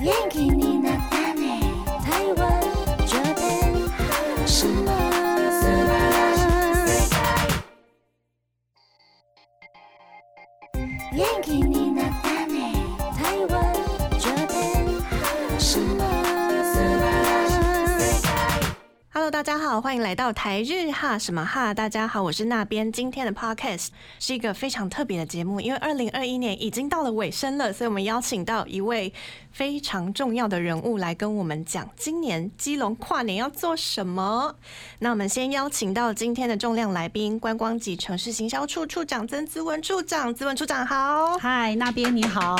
元気になって来到台日哈什么哈。大家好，我是那边。今天的 Podcast 是一个非常特别的节目，因为二零二一年已经到了尾声了，所以我们邀请到一位非常重要的人物来跟我们讲今年基隆跨年要做什么。那我们先邀请到今天的重量来宾，观光及城市行销处处长曾资文处长。资文处长好，嗨，那边你好，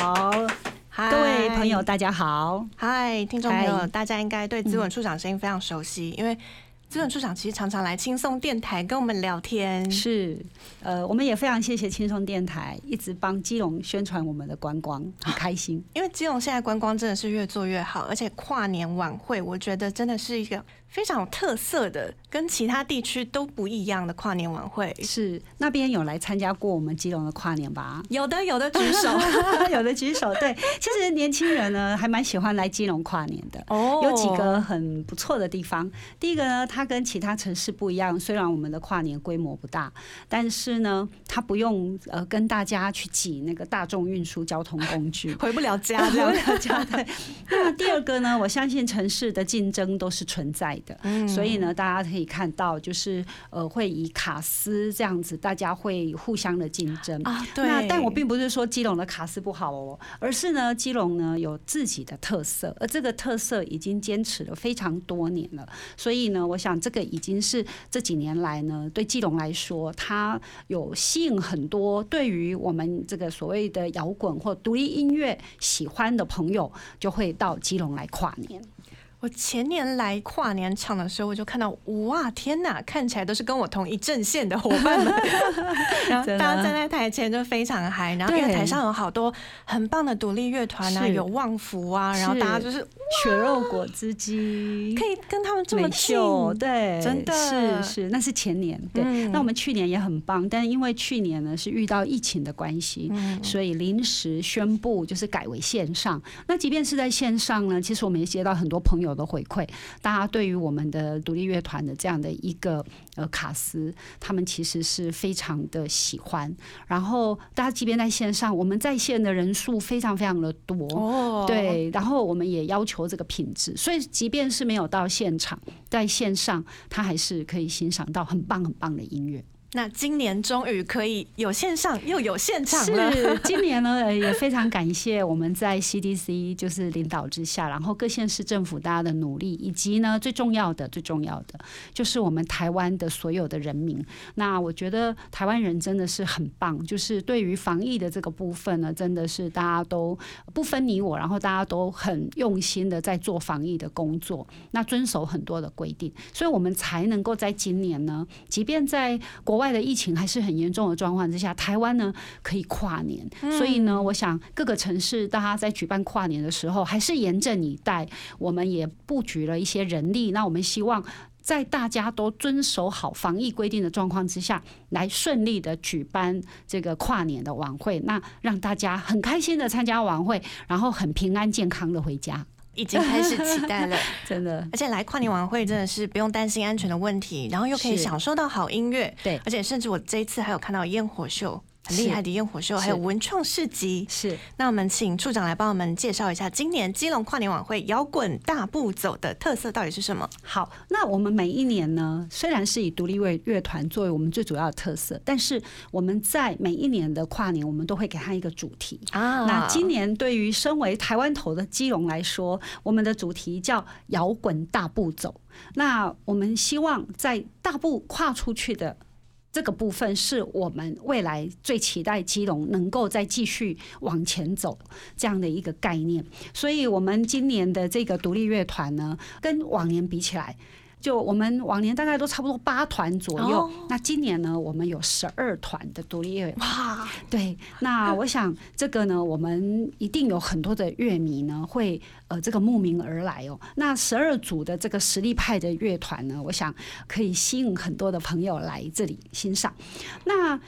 嗨各位朋友，大家好。嗨，听众朋友，嗨大家应该对资文处长声音非常熟悉，因为资本处长其实常常来轻松电台跟我们聊天。是，呃，我们也非常谢谢轻松电台一直帮基隆宣传我们的观光，很开心。因为基隆现在观光真的是越做越好，而且跨年晚会，我觉得真的是一个非常有特色的，跟其他地区都不一样的跨年晚会。是那边有来参加过我们基隆的跨年吧？有的，有的举手 有的举手。对，其实年轻人呢还蛮喜欢来基隆跨年的。哦有几个很不错的地方。第一个呢，它跟其他城市不一样，虽然我们的跨年规模不大，但是呢，它不用呃跟大家去挤那个大众运输交通工具。回不了家 回不了家对。那第二个呢，我相信城市的竞争都是存在的，嗯所以呢，大家可以看到，就是呃，会以卡斯这样子，大家会互相的竞争。啊，对。那但我并不是说基隆的卡斯不好哦，而是呢，基隆呢有自己的特色，而这个特色已经坚持了非常多年了。所以呢，我想这个已经是这几年来呢，对基隆来说，它有吸引很多对于我们这个所谓的摇滚或独立音乐喜欢的朋友，就会到基隆来跨年。我前年来跨年场的时候，我就看到，哇，天哪，看起来都是跟我同一阵线的伙伴们，然后大家站在台前就非常嗨，然后因为台上有好多很棒的独立乐团啊，有旺福啊，然后大家就是血肉果汁机可以跟他们这么秀，对，真的。是是，那是前年，对。嗯。那我们去年也很棒，但因为去年呢是遇到疫情的关系，嗯。所以临时宣布就是改为线上。那即便是在线上呢，其实我们也接到很多朋友的回馈，大家对于我们的独立乐团的这样的一个呃卡斯，他们其实是非常的喜欢。然后大家即便在线上，我们在线的人数非常非常的多，哦，对，然后我们也要求这个品质，所以即便是没有到现场，在线上，他还是可以欣赏到很棒很棒的音乐。那今年终于可以有线上又有现场了，是今年呢，也非常感谢我们在 CDC 就是领导之下，然后各县市政府大家的努力，以及呢最重要的最重要的就是我们台湾的所有的人民。那我觉得台湾人真的是很棒，就是对于防疫的这个部分呢，真的是大家都不分你我，然后大家都很用心的在做防疫的工作，那遵守很多的规定，所以我们才能够在今年呢，即便在国外的疫情还是很严重的状况之下，台湾呢可以跨年。所以呢，我想各个城市大家在举办跨年的时候，还是严阵以待。我们也布局了一些人力，那我们希望。在大家都遵守好防疫规定的状况之下，来顺利的举办这个跨年的晚会，那让大家很开心的参加晚会，然后很平安健康的回家。已经开始期待了。真的，而且来跨年晚会真的是不用担心安全的问题，然后又可以享受到好音乐，对。而且甚至我这一次还有看到烟火秀，很厉害的烟火秀，还有文创市集。是那我们请处长来帮我们介绍一下今年基隆跨年晚会摇滚大步走的特色到底是什么？好，那我们每一年呢，虽然是以独立乐乐团作为我们最主要的特色，但是我们在每一年的跨年，我们都会给它一个主题。啊那今年对于身为台湾头的基隆来说，我们的主题叫“摇滚大步走”。那我们希望在大步跨出去的这个部分，是我们未来最期待基隆能够再继续往前走这样的一个概念。所以，我们今年的这个独立乐团呢，跟往年比起来。就我们往年大概都差不多八团左右，哦那今年呢，我们有十二团的独立乐团。哇，对，那我想这个呢，我们一定有很多的乐迷呢，会呃这个慕名而来哦。那十二组的这个实力派的乐团呢，我想可以吸引很多的朋友来这里欣赏。那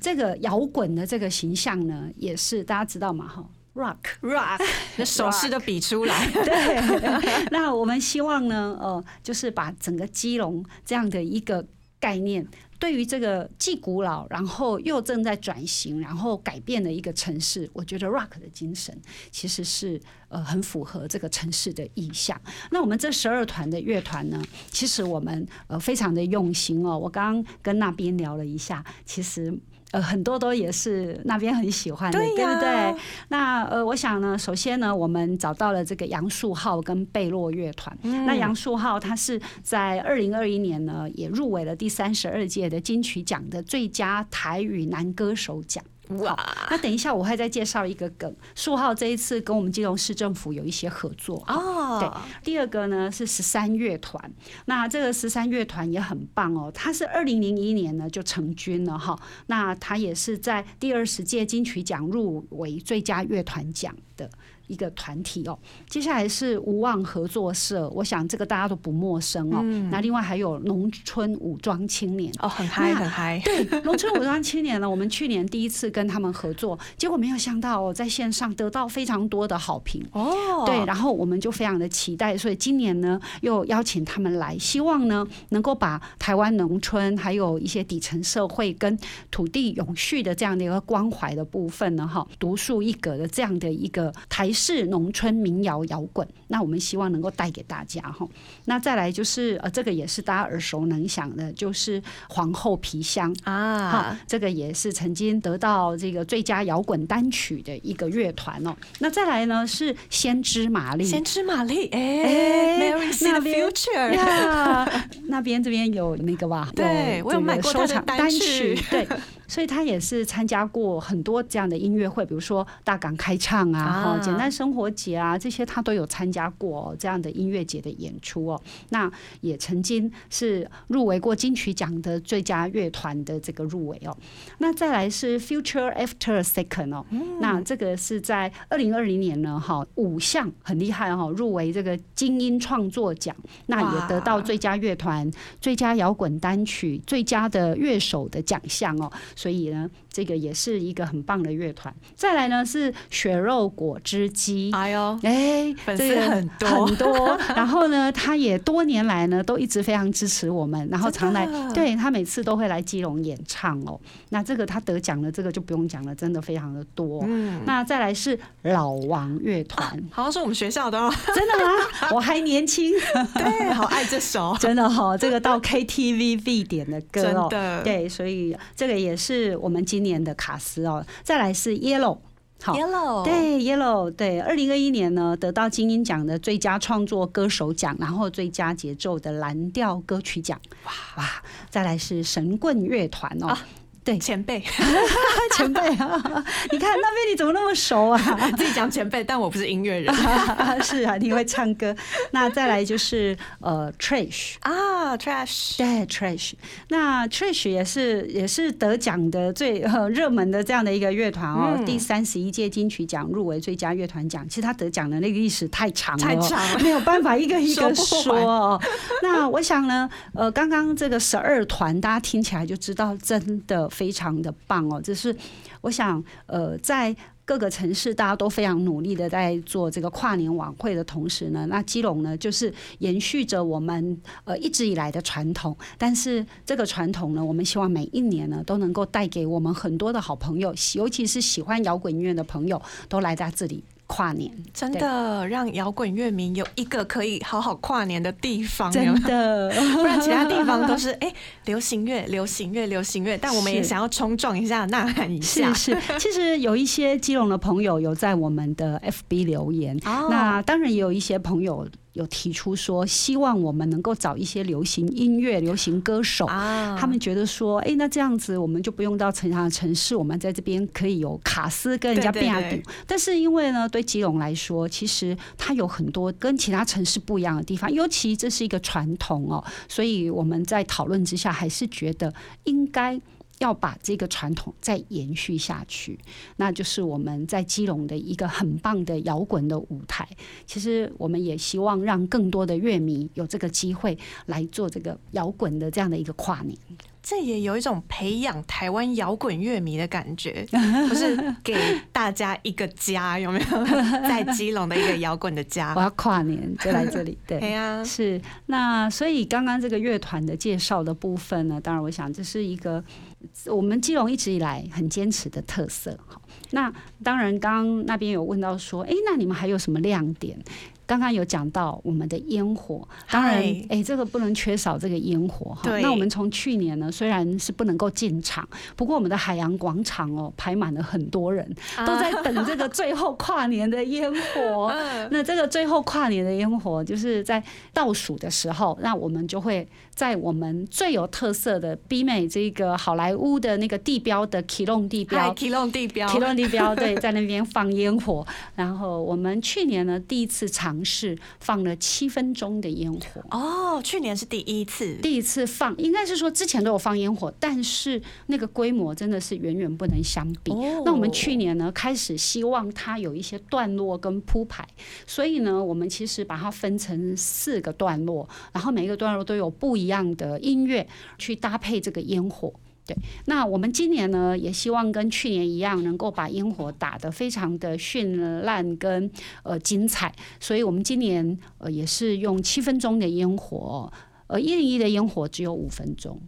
这个摇滚的这个形象呢，也是大家知道嘛哈。rock。rock，那手势都比出来。对，那我们希望呢，呃，就是把整个基隆这样的一个概念，对于这个既古老，然后又正在转型，然后改变的一个城市，我觉得 rock 的精神其实是呃很符合这个城市的意向。那我们这十二团的乐团呢，其实我们呃非常的用心哦。我刚刚跟那边聊了一下，其实。呃，很多都也是那边很喜欢的，对呀不对？那呃，我想呢，首先呢，我们找到了这个杨树浩跟贝洛乐团。嗯那杨树浩他是在二零二一年呢，也入围了第三十二届的金曲奖的最佳台语男歌手奖。哇，那等一下我会再介绍一个梗，树浩这一次跟我们基隆市政府有一些合作。哦，第二个呢是十三乐团，那这个十三乐团也很棒哦，它是二零零一年呢就成军了哈，那它也是在第二十届金曲奖入围最佳乐团奖的。一个团体哦，接下来是无望合作社，我想这个大家都不陌生哦。那另外还有农村武装青年，哦，很嗨，很嗨。对，农村武装青年呢，我们去年第一次跟他们合作，结果没有想到哦，在线上得到非常多的好评。哦，对，然后我们就非常的期待，所以今年呢又邀请他们来，希望呢能够把台湾农村还有一些底层社会跟土地永续的这样的一个关怀的部分呢，哈，独树一格的这样的一个台式农村民谣摇滚，那我们希望能够带给大家哈。那再来就是呃，这个也是大家耳熟能详的，就是皇后皮箱。哈啊，，这个也是曾经得到这个最佳摇滚单曲的一个乐团哦。那再来呢是先知玛丽，先知玛丽，哎哎，Mary See 那 the Future，呀，那边这边有那个吧？对我有买过他的单曲对，所以他也是参加过很多这样的音乐会，比如说大港开唱啊，简单生活节啊，这些他都有参加过、哦、这样的音乐节的演出哦。那也曾经是入围过金曲奖的最佳乐团的这个入围哦。那再来是 Future After Second 哦，那这个是在二零二零年呢，哈，五项很厉害哈、入围这个精英创作奖，那也得到最佳乐团、最佳摇滚单曲、最佳的乐手的奖项哦。所以呢，这个也是一个很棒的乐团。再来呢是血肉果汁机。哎呦，哎，粉丝很多很多，然后呢，他也多年来呢都一直非常支持我们，然后常来，对他每次都会来基隆演唱哦。那这个他得奖了，这个就不用讲了，真的非常的多。嗯，那再来是老王乐团，好像是我们学校的哦，真的吗？我还年轻，对，好爱这首，真的哈、这个到 KTV 必点的歌哦，真的对，所以这个也是我们今年的卡斯哦。再来是 Yellow。好 Yellow，，对，Yellow，对，二零二一年呢得到金鹰奖的最佳创作歌手奖，然后最佳节奏的蓝调歌曲奖。哇哇，再来是神棍乐团哦。对，前辈，前辈啊，你看那边你怎么那么熟啊？自己讲前辈，但我不是音乐人是啊，你会唱歌。那再来就是呃，Trash。啊，Trash，对，Trash，那 Trash 也是也是得奖的最呃热门的这样的一个乐团哦，嗯第三十一届金曲奖入围最佳乐团奖。其实他得奖的那个历史太长了哦，太长了没有办法一个一个说不说哦。那我想呢，呃，刚刚这个十二团，大家听起来就知道真的非常的棒哦。这是我想呃在。各个城市大家都非常努力的在做这个跨年晚会的同时呢，那基隆呢就是延续着我们呃一直以来的传统，但是这个传统呢，我们希望每一年呢都能够带给我们很多的好朋友，尤其是喜欢摇滚音乐的朋友，都来在这里跨年。真的让摇滚乐迷有一个可以好好跨年的地方，真的，不然其他地方都是哎、流行乐、流行乐、流行乐，但我们也想要冲撞一下、呐喊一下。是。是，其实有一些基隆的朋友有在我们的 FB 留言，哦。那当然也有一些朋友有提出说，希望我们能够找一些流行音乐、流行歌手。啊他们觉得说，哎、那这样子我们就不用到城乡城市，我们在这边可以有卡斯跟人家变。但是因为呢，对基隆来说，其实它有很多跟其他城市不一样的地方，尤其这是一个传统哦，所以我们在讨论之下，还是觉得应该。要把这个传统再延续下去，那就是我们在基隆的一个很棒的摇滚的舞台。其实我们也希望让更多的乐迷有这个机会来做这个摇滚的这样的一个跨年。这也有一种培养台湾摇滚乐迷的感觉，不是给大大家一个家，有没有？在基隆的一个摇滚的家 我。要跨年就来这里，对 对。呀，是，那所以刚刚这个乐团的介绍的部分呢，当然我想这是一个我们基隆一直以来很坚持的特色。好，那当然刚刚那边有问到说，哎，那你们还有什么亮点？刚刚有讲到我们的烟火，当然嗨，哎，这个不能缺少这个烟火哈。对那我们从去年呢，虽然是不能够进场，不过我们的海洋广场哦，排满了很多人，都在等这个最后跨年的烟火。嗯那这个最后跨年的烟火，就是在倒数的时候，那我们就会在我们最有特色的 B 美这个好莱坞的那个地标的 k i l o n 地标。k i l o n 地标 k i l o n 地标对，在那边放烟火，然后我们去年呢第一次尝试放了七分钟的烟火，哦，去年是第一次，第一次放，应该是说之前都有放烟火，但是那个规模真的是远远不能相比。哦那我们去年呢，开始希望它有一些段落跟铺排，所以呢，我们其实把它分成四个段落，然后每一个段落都有不一样的音乐去搭配这个烟火。那我们今年呢，也希望跟去年一样，能够把烟火打得非常的绚烂跟呃精彩，所以我们今年呃也是用七分钟的烟火，呃一零一的烟火只有五分钟。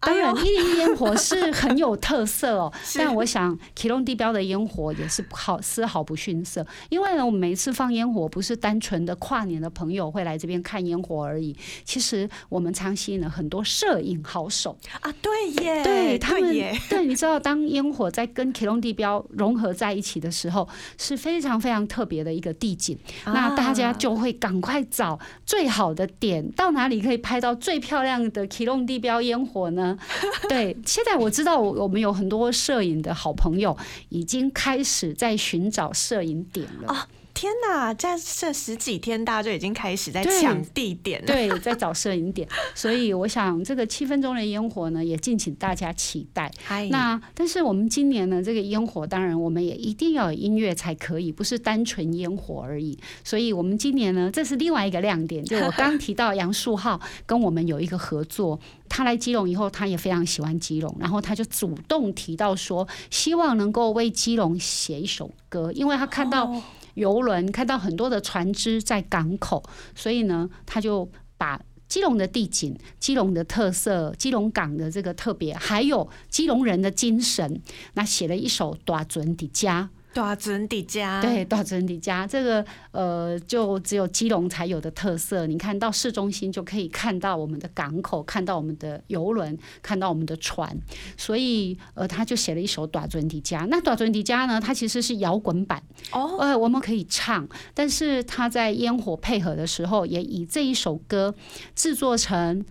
当然，哎一零一烟火是很有特色哦，但我想 o n 地标的烟火也是好丝毫不逊色，因为呢，我们每一次放烟火不是单纯的跨年的朋友会来这边看烟火而已，其实我们常吸引了很多摄影好手，啊，对耶，对他们耶，，对，你知道，当烟火在跟 o n 地标融合在一起的时候，是非常非常特别的一个地景。那大家啊就会赶快找最好的点，到哪里可以拍到最漂亮的 o n 地标烟火呢？对，现在我知道我我们有很多摄影的好朋友已经开始在寻找摄影点了。啊天哪，在这十几天，大家就已经开始在抢地点了。对，在找摄影点，所以我想这个七分钟的烟火呢，也敬请大家期待。嗨，那但是我们今年呢，这个烟火当然我们也一定要有音乐才可以，不是单纯烟火而已。所以我们今年呢，这是另外一个亮点，就我刚提到杨树浩跟我们有一个合作。他来基隆以后，他也非常喜欢基隆，然后他就主动提到说，希望能够为基隆写一首歌，因为他看到哦游轮，看到很多的船只在港口，所以呢，他就把基隆的地景、基隆的特色、基隆港的这个特别，还有基隆人的精神，那写了一首《大准的家》。大尊底家，对，大准迪家这个呃，就只有基隆才有的特色。你看到市中心就可以看到我们的港口，看到我们的游轮，看到我们的船，所以呃，他就写了一首《大准迪家》。那《大准迪家》呢，它其实是摇滚版。哦，呃，我们可以唱，但是他在烟火配合的时候，也以这一首歌制作成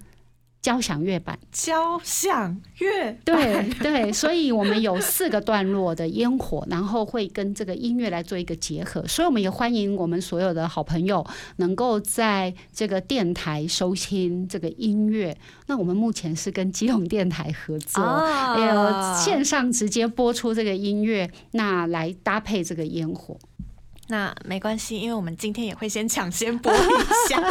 交响乐版。交响乐，对对，所以我们有四个段落的烟火，然后会跟这个音乐来做一个结合。所以我们也欢迎我们所有的好朋友能够在这个电台收听这个音乐。那我们目前是跟基隆电台合作。啊还有线上直接播出这个音乐，那来搭配这个烟火。那没关系，因为我们今天也会先抢先播一下，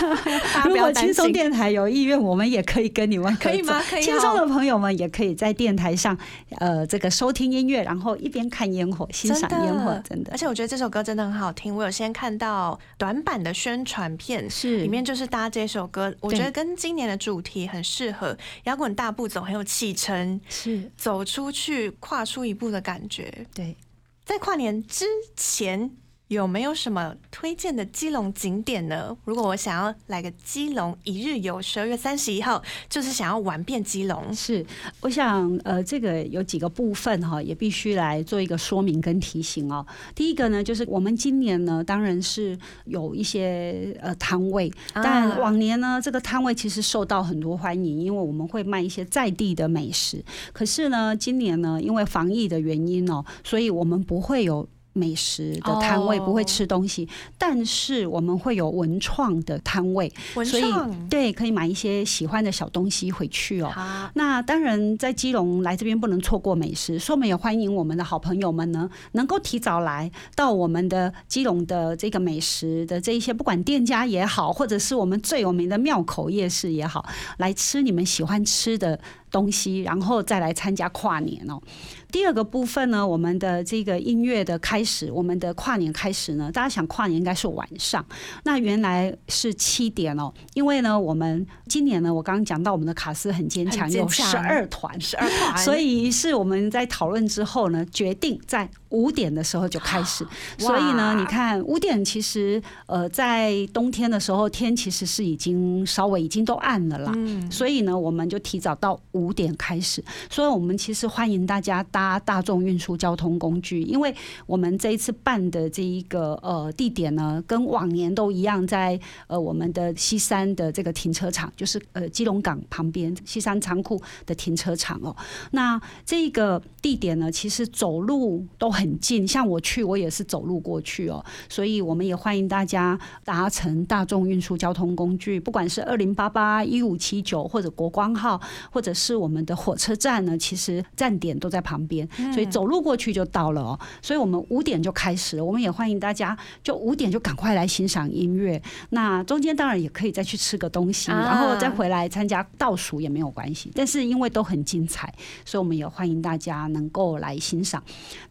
如果。轻松电台有意愿，我们也可以跟你们可以吗？可以轻松的朋友们也可以在电台上，呃，这个收听音乐，然后一边看烟火，欣赏烟火，真的。而且我觉得这首歌真的很好听，我有先看到短版的宣传片，是。里面就是搭这首歌，我觉得跟今年的主题很适合，摇滚大步走，很有气撑，是。走出去，跨出一步的感觉。对。在跨年之前，有没有什么推荐的基隆景点呢？如果我想要来个基隆一日游，十二月三十一号，就是想要玩遍基隆。是，我想呃，这个有几个部分哈，也必须来做一个说明跟提醒哦。第一个呢，就是我们今年呢，当然是有一些呃摊位，但啊往年呢，这个摊位其实受到很多欢迎，因为我们会卖一些在地的美食。可是呢，今年呢，因为防疫的原因哦，所以我们不会有。美食的摊位哦不会吃东西，但是我们会有文创的摊位，文所以创，对可以买一些喜欢的小东西回去哦。那当然，在基隆来这边不能错过美食，所以我们也欢迎我们的好朋友们呢，能够提早来到我们的基隆的这个美食的这一些，不管店家也好，或者是我们最有名的庙口夜市也好，来吃你们喜欢吃的东西，然后再来参加跨年哦。第二个部分呢，我们的这个音乐的开始，我们的跨年开始呢，大家想跨年应该是晚上，那原来是七点哦，因为呢，我们今年呢，我刚刚讲到我们的卡斯很坚强，很坚强。有十二团，十二团，所以是我们在讨论之后呢，决定在五点的时候就开始。所以呢，你看五点其实呃，在冬天的时候天其实是已经稍微已经都暗了啦。嗯所以呢，我们就提早到五点开始。所以我们其实欢迎大家搭大众运输交通工具，因为我们这一次办的这一个呃地点呢，跟往年都一样，在呃我们的西山的这个停车场，就是呃基隆港旁边西山仓库的停车场哦。那这个地点呢，其实走路都很近，像我去我也是走路过去哦，所以我们也欢迎大家搭乘大众运输交通工具，不管是二零八八、一五七九或者国光号，或者是我们的火车站呢，其实站点都在旁边，所以走路过去就到了哦。所以我们五点就开始了，我们也欢迎大家就五点就赶快来欣赏音乐。那中间当然也可以再去吃个东西，啊然后再回来参加倒数也没有关系。但是因为都很精彩，所以我们也欢迎大家能够来欣赏。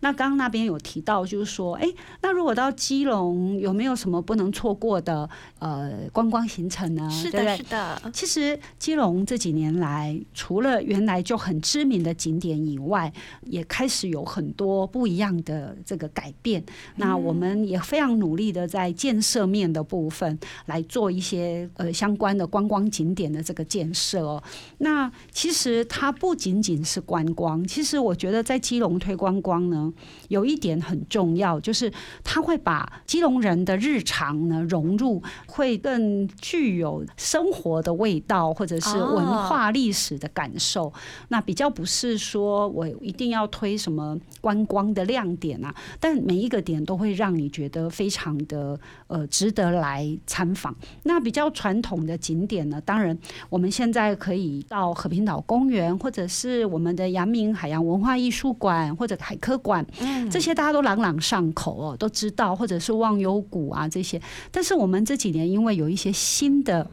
那刚刚那边有提到，就是说，哎，那如果到基隆有没有什么不能错过的呃观光行程呢？是的，对对是的，其实基隆这几年来，除了原来就很知名的景点以外，也开始有很多不一样的这个改变。那我们也非常努力的在建设面的部分来做一些呃相关的观光景点的这个建设哦。那其实它不仅仅是观光，其实我觉得在基隆推观光呢，有一点很重要，就是它会把基隆人的日常呢融入，会更具有生活的味道，或者是文化历史的感受。那比较不是说我一定要推什么观光的亮点啊，但每一个点都会让你觉得非常的呃值得来参访。那比较传统的景点呢，当然我们现在可以到和平岛公园，或者是我们的阳明海洋文化艺术馆或者海科馆，嗯这些大家都朗朗上口哦，都知道，或者是忘忧谷啊这些。但是我们这几年因为有一些新的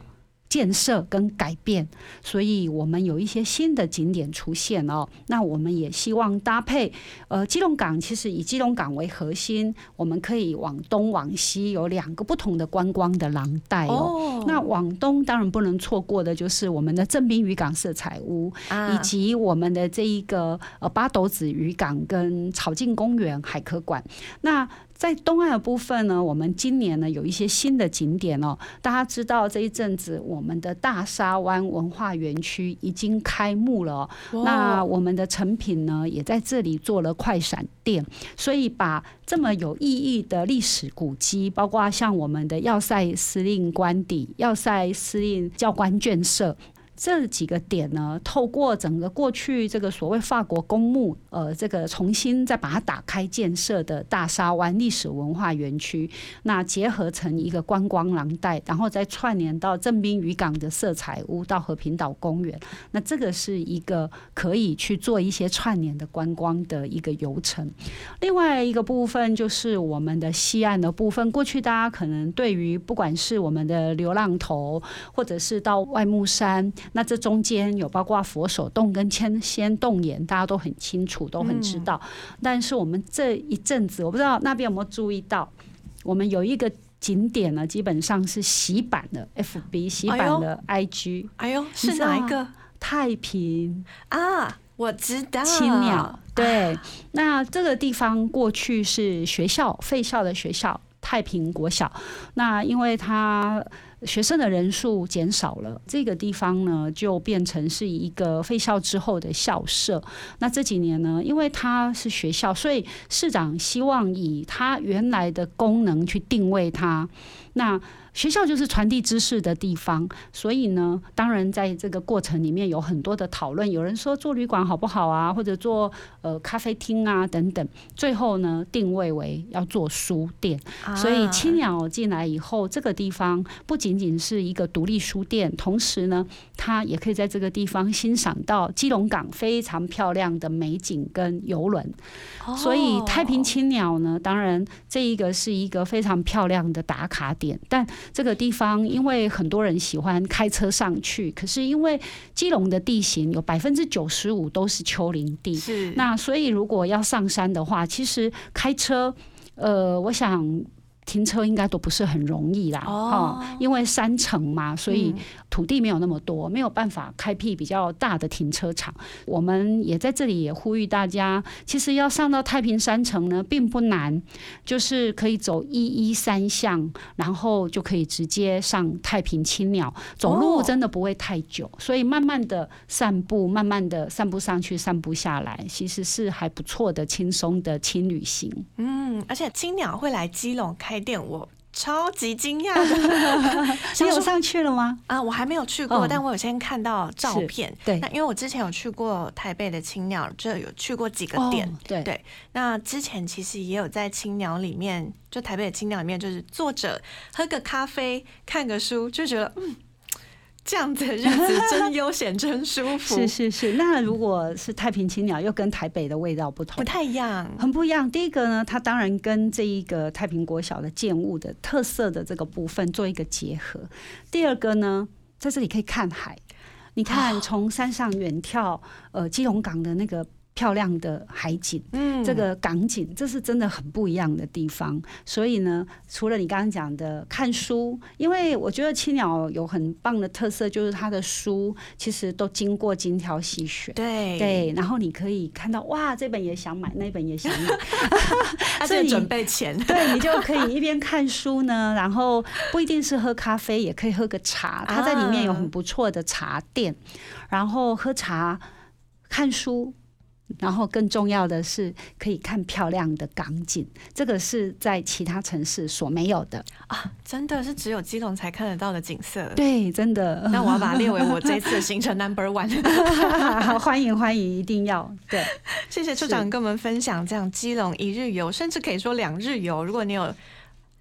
建设跟改变，所以我们有一些新的景点出现哦。那我们也希望搭配呃基隆港，其实以基隆港为核心，我们可以往东往西有两个不同的观光的廊带哦。哦那往东当然不能错过的就是我们的正滨渔港色彩屋，啊以及我们的这一个呃八斗子渔港跟草径公园海科馆。那在东岸的部分呢，我们今年呢有一些新的景点哦。大家知道这一阵子我们的大沙湾文化园区已经开幕了、哦，那我们的成品呢也在这里做了快闪店，所以把这么有意义的历史古迹，包括像我们的要塞司令官邸、要塞司令教官眷舍。这几个点呢，透过整个过去这个所谓法国公墓，呃，这个重新再把它打开建设的大沙湾历史文化园区，那结合成一个观光廊带，然后再串联到正滨渔港的色彩屋到和平岛公园，那这个是一个可以去做一些串联的观光的一个游程。另外一个部分就是我们的西岸的部分，过去大家可能对于不管是我们的流浪头，或者是到外木山。那这中间有包括佛手洞跟千仙洞岩，大家都很清楚，都很知道。但是我们这一阵子，我不知道那边有没有注意到，我们有一个景点呢，基本上是洗版的 FB 洗版的 IG，、哎呦，你是哪一个太平啊？我知道，青鸟。对，那这个地方过去是学校废校的学校，太平国小。那因为它学生的人数减少了，这个地方呢就变成是一个废校之后的校舍。那这几年呢，因为它是学校，所以市长希望以它原来的功能去定位它。那学校就是传递知识的地方，所以呢，当然在这个过程里面有很多的讨论。有人说做旅馆好不好啊，或者做呃咖啡厅啊等等。最后呢，定位为要做书店。啊所以青鸟进来以后，这个地方不仅仅是一个独立书店，同时呢，它也可以在这个地方欣赏到基隆港非常漂亮的美景跟游轮。所以太平青鸟呢，当然这一个是一个非常漂亮的打卡点，但这个地方因为很多人喜欢开车上去，可是因为基隆的地形有百分之九十五都是丘陵地，是那所以如果要上山的话，其实开车，呃，我想。停车应该都不是很容易啦，哦因为山城嘛，所以嗯土地没有那么多，没有办法开辟比较大的停车场。我们也在这里也呼吁大家，其实要上到太平山城呢，并不难，就是可以走一一三巷，然后就可以直接上太平青鸟，走路哦真的不会太久，所以慢慢的散步，慢慢的散步上去，散步下来，其实是还不错的轻松的轻旅行。嗯，而且青鸟会来基隆开店，我超级惊讶的。你有上去了吗？啊，我还没有去过，哦但我有先看到照片。对那因为我之前有去过台北的青鸟，就有去过几个店。哦对对，那之前其实也有在青鸟里面，就台北的青鸟里面，就是坐着喝个咖啡，看个书，就觉得嗯，这样子的日子真悠闲，真舒服，是是是。那如果是太平青鸟，又跟台北的味道不同不。太一样。很不一样。第一个呢，它当然跟这一个太平国小的建物的特色的这个部分做一个结合。第二个呢，在这里可以看海，你看从山上远眺，呃，基隆港的那个漂亮的海景。嗯这个港景，这是真的很不一样的地方。所以呢，除了你刚刚讲的看书，因为我觉得青鸟有很棒的特色，就是它的书其实都经过精挑细选。对对，然后你可以看到，哇，这本也想买，那本也想买，而 所以准备钱。对你就可以一边看书呢，然后不一定是喝咖啡，也可以喝个茶。它在里面有很不错的茶店，然后喝茶、看书。然后更重要的是，可以看漂亮的港景，这个是在其他城市所没有的。啊，真的是只有基隆才看得到的景色。对，真的。那我要把它列为我这次行程 number one。欢迎欢迎，一定要对。谢谢处长跟我们分享这样基隆一日游，甚至可以说两日游。如果你有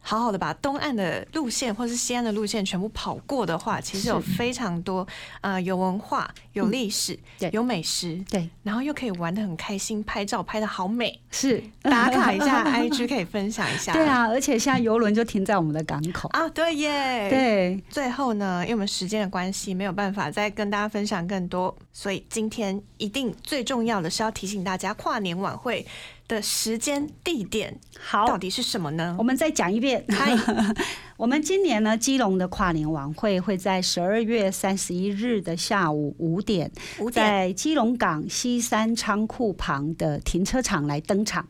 好好的把东岸的路线或是西岸的路线全部跑过的话，其实有非常多呃有文化、有历史、对。有美食，对，然后又可以玩的很开心，拍照拍的好美，是。打卡一下 IG 可以分享一下。对啊，而且现在游轮就停在我们的港口。啊，对耶，。对，最后呢，因为我们时间的关系，没有办法再跟大家分享更多，所以今天一定最重要的是要提醒大家，跨年晚会的时间、地点好，到底是什么呢我？们再讲一遍。嗨，我们今年呢，基隆的跨年晚会会在十二月三十一日的下午五点，五点在基隆港西山仓库旁的停车场来登场。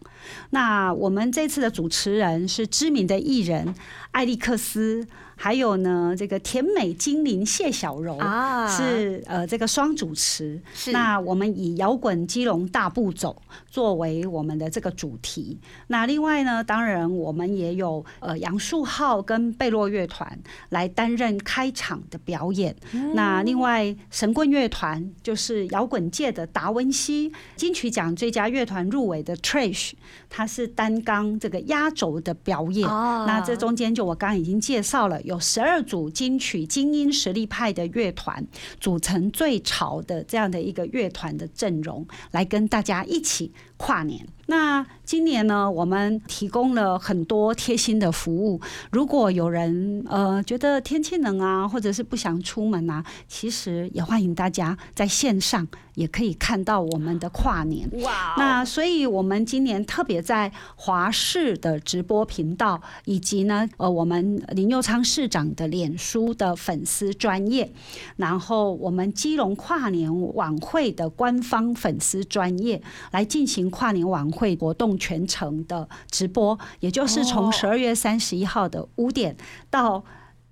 那我们这次的主持人是知名的艺人艾利克斯，还有呢这个甜美精灵谢小柔。啊，是呃，这个双主持。是那我们以摇滚基隆大步走作为我们的这个主题。那另外呢，当然我们也有呃杨树浩跟贝洛乐团来担任开场的表演。嗯那另外神棍乐团就是摇滚界的达文西金曲奖最佳乐团入围的 Trash，他是担纲这个压轴的表演。啊那这中间就我刚刚已经介绍了，有十二组金曲精英实力派的乐团组成最潮的这样的一个乐团的阵容，来跟大家一起跨年。那今年呢，我们提供了很多贴心的服务。如果有人呃觉得天气冷啊，或者是不想出门啊，其实也欢迎大家在线上也可以看到我们的跨年。哇哦，那所以，我们今年特别在华视的直播频道，以及呢，呃，我们林佑昌市长的脸书的粉丝专业，然后我们基隆跨年晚会的官方粉丝专业，来进行跨年晚会活动全程的直播，也就是从哦十二月三十一号的五点到。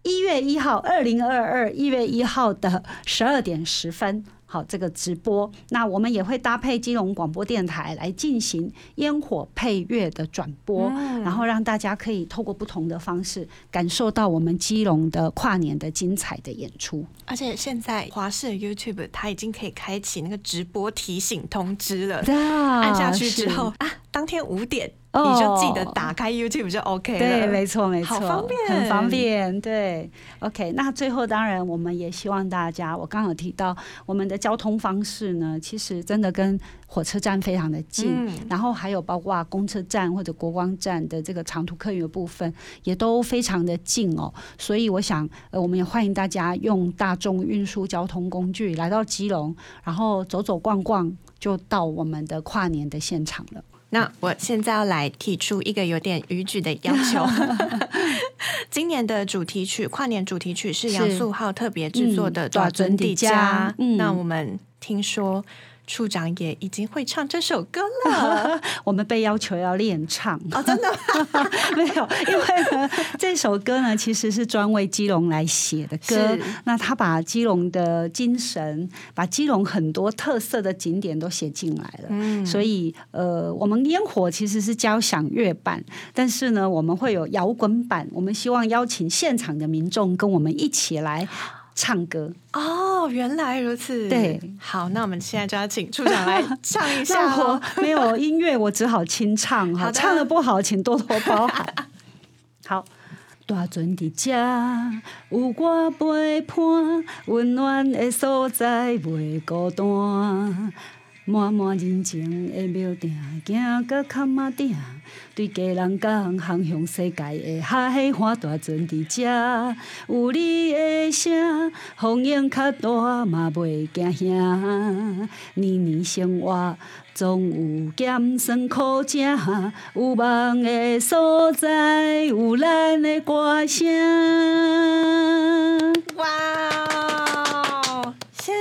一月一号，二零二二一月一号的十二点十分，好，这个直播，那我们也会搭配基隆广播电台来进行烟火配乐的转播，嗯然后让大家可以透过不同的方式感受到我们基隆的跨年的精彩的演出。而且现在华视的 YouTube 它已经可以开启那个直播提醒通知了。按按下去之后啊，当天五点哦你就记得打开 YouTube 就 OK 了。对，没错，没错，好方便很方便。对，OK。那最后，当然我们也希望大家，我刚刚有提到我们的交通方式呢，其实真的跟火车站非常的近，嗯然后还有包括公车站或者国光站的这个长途客运的部分，也都非常的近哦。所以我想，呃，我们也欢迎大家用大众运输交通工具来到基隆，然后走走逛逛，就到我们的跨年的现场了。那我现在要来提出一个有点逾矩的要求。今年的主题曲，跨年主题曲是是杨素浩特别制作的《嗯爪尊底家爪尊》底家嗯那我们听说处长也已经会唱这首歌了。我们被要求要练唱哦，真的 没有，因为呢，这首歌呢其实是专为基隆来写的歌。那他把基隆的精神，把基隆很多特色的景点都写进来了。嗯所以，呃，我们烟火其实是交响乐版，但是呢，我们会有摇滚版。我们希望邀请现场的民众跟我们一起来唱歌。哦，原来如此。对，好，那我们现在就要请处长来 唱一下那哦我。没有音乐，我只好清唱哈，唱的不好，请多多包涵。好。大船伫遮，有我陪伴，温暖的所在袂孤单。满满人情的庙埕，行到坎仔顶，对家人讲航向世界的海岸，大船伫遮，有你的声，风影较大嘛袂惊兄。年年生活总有咸酸苦涩，有梦的所在有咱的歌声。哇哦！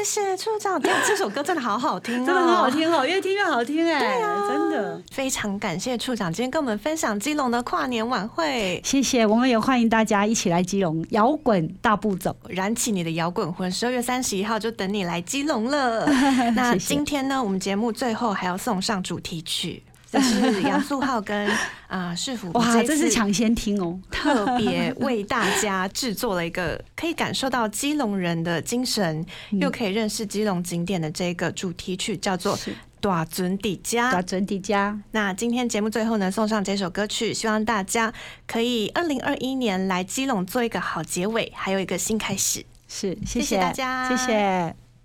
谢谢处长，对，这首歌真的好好听、哦，真的很好。听哦，越听越好听哎对，真的。非常感谢处长今天跟我们分享基隆的跨年晚会，谢谢，我们也欢迎大家一起来基隆摇滚大步走。燃起你的摇滚魂。十二月三十一号就等你来基隆了。那今天呢，我们节目最后还要送上主题曲，这是杨 素浩跟啊市府哇，这是抢先听哦。特别为大家制作了一个可以感受到基隆人的精神，又可以认识基隆景点的这个主题曲，叫做《是大尊底家》大。整底家，那今天节目最后呢，送上这首歌曲，希望大家可以二零二一年来基隆做一个好结尾，还有一个新开始。是，谢谢谢大家谢谢。